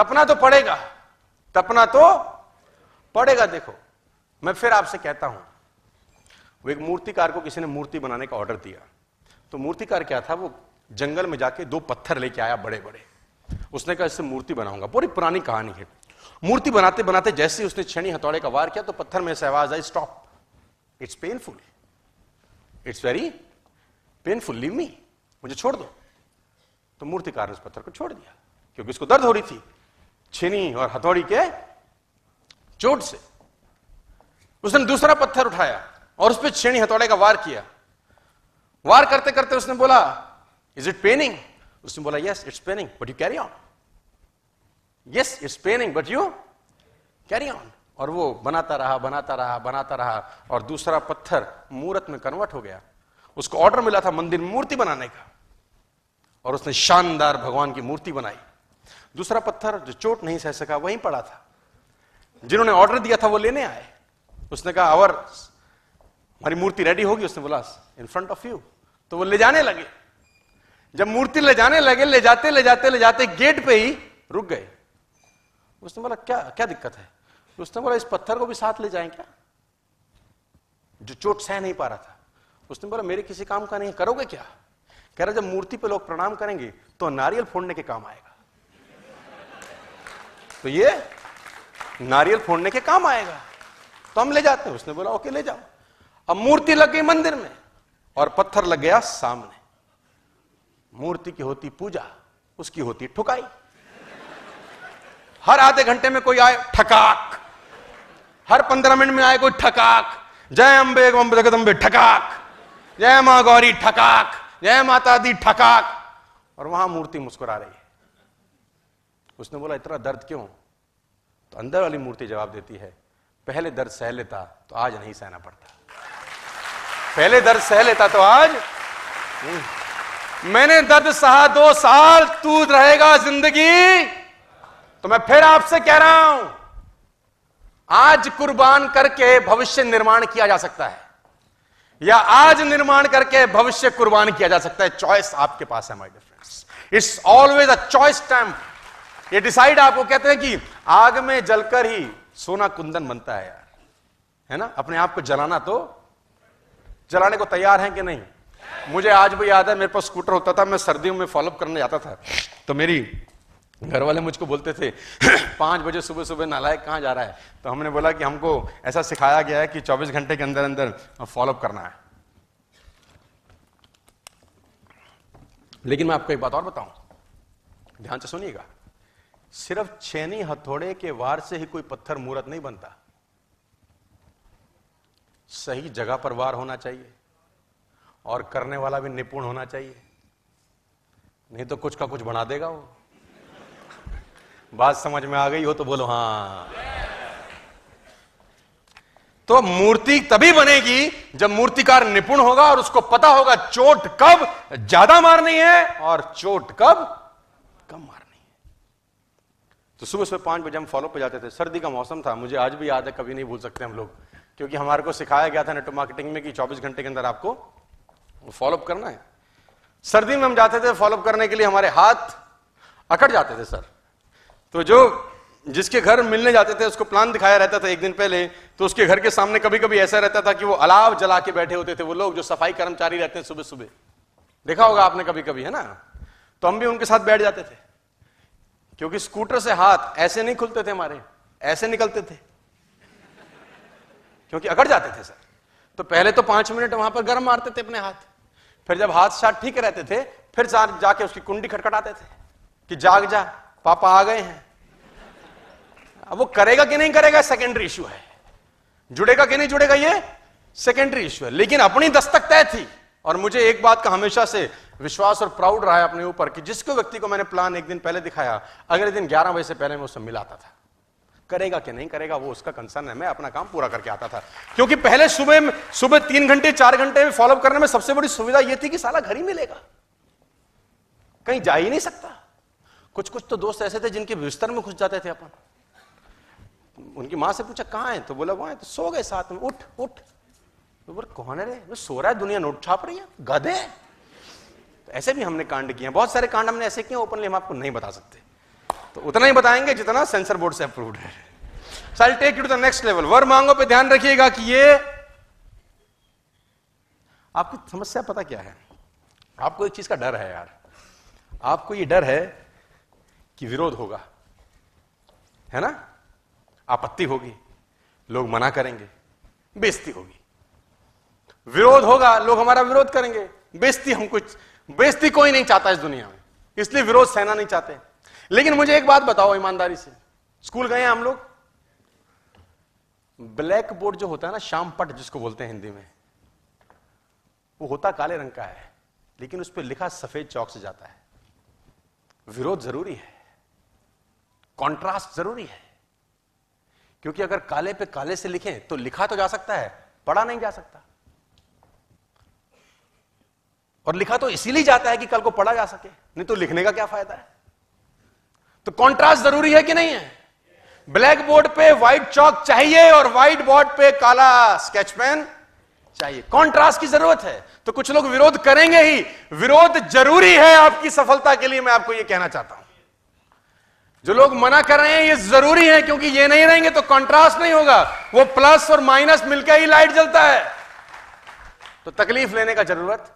तपना तो पड़ेगा। तपना तो पड़ेगा, देखो। मैं फिर आपसे कहता हूँ, वो एक मूर्तिकार को किसी ने मूर्ति बनाने का ऑर्डर दिया। तो मूर्तिकार क्या था? वो जंगल में जाके दो पत्थर लेके आया बड़े बड़े उसने कहा, इससे मूर्ति बनाऊँगा। पूरी पुरानी कहानी है। मूर्ति बनाते बनाते जैसे उसने छणी हथौड़े का वार किया तो पत्थर में से आवाज़ आई stop it's painful it's very painful leave me मुझे छोड़ दो. तो मूर्तिकार ने उस पत्थर को छोड़ दिया, क्योंकि उसको दर्द हो रही थी। छीनी और हथौड़ी के चोट से। उसने दूसरा पत्थर उठाया और उस पर छेनी हथौड़े का वार किया। वार करते करते उसने बोला इज़ इट पेनिंग उसने बोला yes it's paining but you carry on yes it's paining but you carry on और वो बनाता रहा बनाता रहा बनाता रहा और दूसरा पत्थर मूर्त में कन्वर्ट हो गया। उसको ऑर्डर मिला था मंदिर मूर्ति बनाने का। और उसने शानदार भगवान की मूर्ति बनाई। दूसरा पत्थर जो चोट नहीं सह सका, वहीं पड़ा था। जिन्होंने ऑर्डर दिया था, वो लेने आए। उसने कहा, अवर, हमारी मूर्ति रेडी होगी? उसने बोला इन फ्रंट ऑफ़ यू तो वो ले जाने लगे। जब मूर्ति ले जाने लगे, ले जाते ले जाते ले जाते गेट पे ही रुक गए। उसने बोला, क्या क्या दिक्कत है? उसने बोला, इस पत्थर को भी साथ ले जाए क्या? जो चोट सह नहीं पा रहा था। उसने बोला, मेरे किसी काम का नहीं करोगे क्या? कह रहा, जब मूर्ति पे लोग प्रणाम करेंगे तो नारियल फोड़ने के काम आएगा। तो ये नारियल फोड़ने के काम आएगा। तो हम ले जाते हैं। उसने बोला, ओके, ले जाओ। अब मूर्ति लग गई मंदिर में और पत्थर लग गया सामने। मूर्ति की होती पूजा, उसकी होती ठुकाई। हर आधे घंटे में कोई आए, ठकाक। हर पंद्रह मिनट में आए, कोई ठकाक। जय अंबे जगदम्बे, ठकाक। जय माँ गौरी, ठकाक। जय माता दी, ठकाक। और वहाँ मूर्ति मुस्कुरा रही है। उसने बोला, इतना दर्द क्यों? तो अंदर वाली मूर्ति जवाब देती है, पहले दर्द सह लेता तो आज नहीं सहना पड़ता। पहले दर्द सह लेता तो आज मैंने दर्द सहा दो साल तू रहेगा ज़िंदगी। तो मैं फिर आपसे कह रहा हूँ, आज कुर्बान करके भविष्य निर्माण किया जा सकता है। या आज निर्माण करके भविष्य कुर्बान किया जा सकता है। चॉइस आपके पास है my dear friends it's always a choice time ये डिसाइड आपको कहते हैं कि आग में जलकर ही सोना कुंदन बनता है यार। है ना? अपने आप को जलाना तो जलाने को तैयार है कि नहीं? मुझे आज भी याद है, मेरे पास स्कूटर होता था, मैं सर्दियों में फॉलोअप करने जाता था। तो मेरी घर वाले मुझको बोलते थे, पाँच बजे सुबह सुबह नालायक कहाँ जा रहा है? तो हमने बोला कि हमको ऐसा सिखाया गया है कि 24 घंटे के अंदर अंदर फॉलोअप करना है। लेकिन मैं आपको एक बात और बताऊँ। ध्यान से सुनिएगा। सिर्फ़ छेनी हथौड़े के वार से ही कोई पत्थर मूर्त नहीं बनता। सही जगह पर वार होना चाहिए और करने वाला भी निपुण होना चाहिए। नहीं तो कुछ का कुछ बना देगा वो। बात समझ में आ गई हो तो बोलो, हाँ। तो मूर्ति तभी बनेगी जब मूर्तिकार निपुण होगा और उसको पता होगा चोट कब ज़्यादा मारनी है और चोट कब कम मारनी तो सुबह सुबह पाँच बजे हम फॉलो पे जाते थे। सर्दी का मौसम था। मुझे आज भी याद है, कभी नहीं भूल सकते हम लोग। क्योंकि हमारे को सिखाया गया था नेटवर्क मार्केटिंग में कि 24 घंटे के अंदर आपको फॉलोअप करना है। सर्दी में हम जाते थे फॉलोअप करने के लिए, हमारे हाथ अकड़ जाते थे, सर। तो जो जिसके घर मिलने जाते थे, उसको प्लान दिखाया रहता था एक दिन पहले। तो उसके घर के सामने कभी कभी ऐसा रहता था कि वो अलाव जला के बैठे होते थे, वो लोग जो सफ़ाई कर्मचारी रहते हैं सुबह सुबह। देखा होगा आपने कभी कभी है ना? तो हम भी उनके साथ बैठ जाते थे। क्योंकि स्कूटर से हाथ ऐसे नहीं खुलते थे हमारे, ऐसे निकलते थे। क्योंकि अकड़ जाते थे सर। तो पहले तो पाँच मिनट वहाँ पर गर्म मारते थे अपने हाथ। फिर जब हाथ साथ ठीक रहते थे, फिर जाके उसकी कुंडी खटखटाते थे कि जाग जा, पापा आ गए हैं। अब वो करेगा कि नहीं करेगा सेकेंडरी इश्यू है। जुड़ेगा कि नहीं जुड़ेगा, ये सेकेंडरी इश्यू है। लेकिन अपनी दस्तक तय थी। और मुझे एक बात का हमेशा से विश्वास और प्राउड रहा है अपने ऊपर कि जिसको व्यक्ति को मैंने प्लान एक दिन पहले दिखाया, अगले दिन 11 बजे से पहले मैं उससे मिलाता था। करेगा कि नहीं करेगा, वो उसका कंसर्न है, मैं अपना काम पूरा करके आता था। क्योंकि पहले सुबह सुबह तीन घंटे, चार घंटे में फॉलोअप करने में सबसे बड़ी सुविधा यह थी कि साला घर ही मिलेगा। कहीं जा ही नहीं सकता। कुछ कुछ तो दोस्त ऐसे थे जिनके बिस्तर में घुस जाते थे अपन। उनकी माँ से पूछा, कहाँ है? तो बोला वहाँ तो सो गए साथ में, उठ उठ। तो बोले, कौन है रे? सो रहा है, दुनिया नोट छाप रही है, गधे तो ऐसे भी हमने कांड किए बहुत सारे कांड हमने ऐसे किए ओपनली हम आपको नहीं बता सकते। तो उतना ही बताएँगे जितना सेंसर बोर्ड से अप्रूव्ड है। साल take you to the next level वर मांगो पे ध्यान रखिएगा कि ये आपकी समस्या पता क्या है? आपको एक चीज़ का डर है यार। आपको ये डर है कि विरोध होगा। है ना? आपत्ति होगी। लोग मना करेंगे। बेइज्जती होगी। विरोध होगा, लोग हमारा विरोध करेंगे। बेइज्जती हम कुछ, बेइज्जती कोई नहीं चाहता इस दुनिया में। इसलिए विरोध सहना नहीं चाहते। लेकिन मुझे एक बात बताओ ईमानदारी से। स्कूल गए हम लोग। ब्लैक बोर्ड जो होता है ना शाम पट जिसको बोलते हैं हिंदी में, वो होता काले रंग का है, लेकिन उस पर लिखा सफ़ेद चौक से जाता है। विरोध ज़रूरी है। कॉन्ट्रास्ट ज़रूरी है। क्योंकि अगर काले पे काले से लिखें तो लिखा तो जा सकता है, पढ़ा नहीं जा सकता। और लिखा तो इसीलिए जाता है कि कल को पढ़ा जा सके। नहीं तो लिखने का क्या फ़ायदा है? तो कॉन्ट्रास्ट ज़रूरी है कि नहीं है? ब्लैक बोर्ड पे व्हाइट चौक चाहिए और व्हाइट बोर्ड पे काला स्केच पेन चाहिए। कॉन्ट्रास्ट की ज़रूरत है। तो कुछ लोग विरोध करेंगे ही। विरोध ज़रूरी है आपकी सफलता के लिए। मैं आपको यह कहना चाहता हूँ। जो लोग मना कर रहे हैं, ये ज़रूरी है, क्योंकि ये नहीं रहेंगे तो कॉन्ट्रास्ट नहीं होगा। वो प्लस और माइनस मिलकर ही लाइट जलता है। तो तकलीफ़ लेने का ज़रूरत